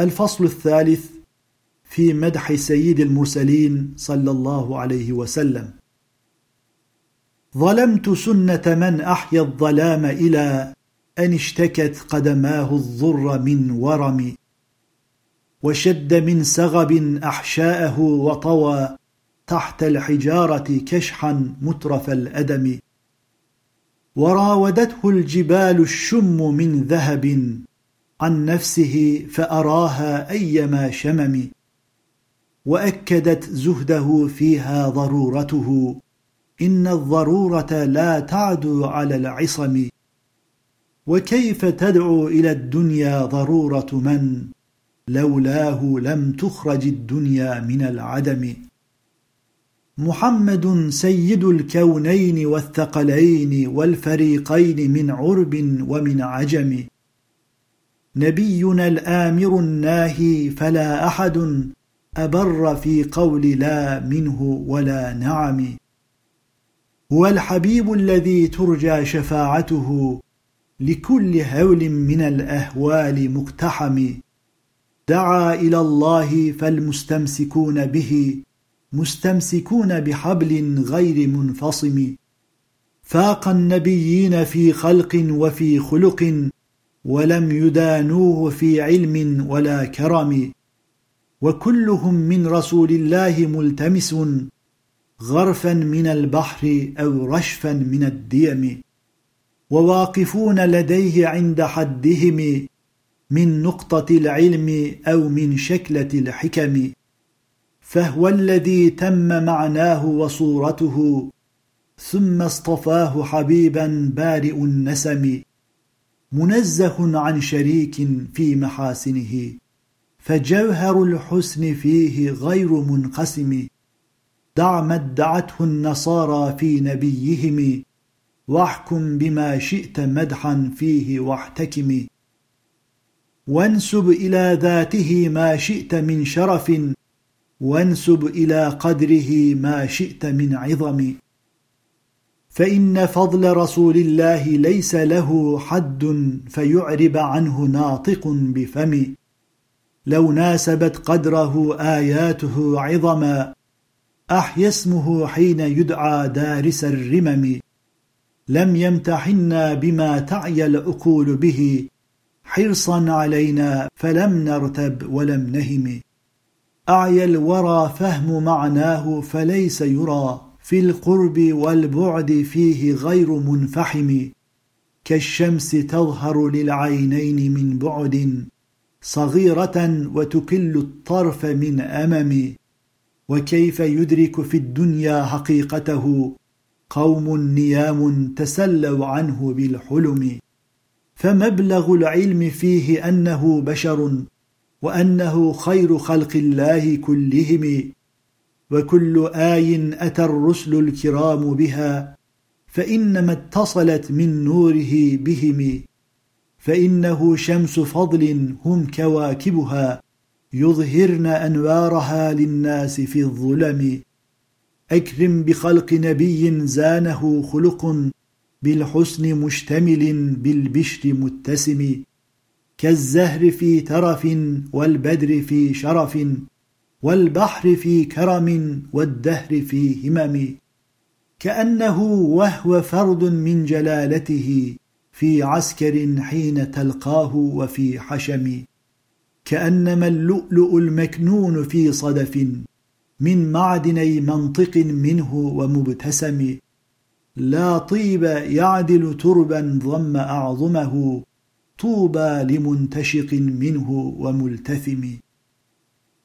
الفصل الثالث في مدح سيد المرسلين صلى الله عليه وسلم. ظلمت سنة من أحيا الظلام إلى أن اشتكت قدماه الضر من ورم وشد من سغب أحشاءه وطوى تحت الحجارة كشحا مترف الأدم. وراودته الجبال الشم من ذهب عن نفسه فأراها أيما شمم وأكدت زهده فيها ضرورته إن الضرورة لا تعدو على العصم. وكيف تدعو إلى الدنيا ضرورة من؟ لولاه لم تخرج الدنيا من العدم. محمد سيد الكونين والثقلين والفريقين من عرب ومن عجم. نبينا الآمر الناهي فلا أحد أبر في قول لا منه ولا نعم. هو الحبيب الذي ترجى شفاعته لكل هول من الأهوال مقتحم. دعا إلى الله فالمستمسكون به مستمسكون بحبل غير منفصم. فاق النبيين في خلق وفي خلق ولم يدانوه في علم ولا كرم وكلهم من رسول الله ملتمس غرفا من البحر أو رشفا من الديم وواقفون لديه عند حدهم من نقطة العلم أو من شكلة الحكم فهو الذي تم معناه وصورته ثم اصطفاه حبيبا بارئ النسم. منزه عن شريك في محاسنه فجوهر الحسن فيه غير منقسم دع ما ادعته النصارى في نبيهم واحكم بما شئت مدحا فيه واحتكم. وانسب إلى ذاته ما شئت من شرف وانسب إلى قدره ما شئت من عظم. فإن فضل رسول الله ليس له حد فيعرب عنه ناطق بفم. لو ناسبت قدره آياته عظما أحيا اسمه حين يدعى دارس الرمم. لم يمتحنا بما تعي العقول به. حرصا علينا فلم نرتب ولم نهم. أعيا الورى فهم معناه فليس يرى. في القرب والبعد فيه غير منفحم كالشمس تظهر للعينين من بعد صغيرة وتكل الطرف من أمم. وكيف يدرك في الدنيا حقيقته؟ قوم نيام تسلوا عنه بالحلم. فمبلغ العلم فيه أنه بشر وأنه خير خلق الله كلهم. وكل آي أتى الرسل الكرام بها فإنما اتصلت من نوره بهم فإنه شمس فضل هم كواكبها يظهرن أنوارها للناس في الظلم. أكرم بخلق نبي زانه خلق بالحسن مشتمل بالبشر متسم. كالزهر في ترف والبدر في شرف. والبحر في كرم والدهر في همم. كأنه وهو فرد من جلالته في عسكر حين تلقاه وفي حشم. كأنما اللؤلؤ المكنون في صدف من معدني منطق منه ومبتسم. لا طيب يعدل تربا ضم أعظمه طوبى لمنتشق منه وملتثم.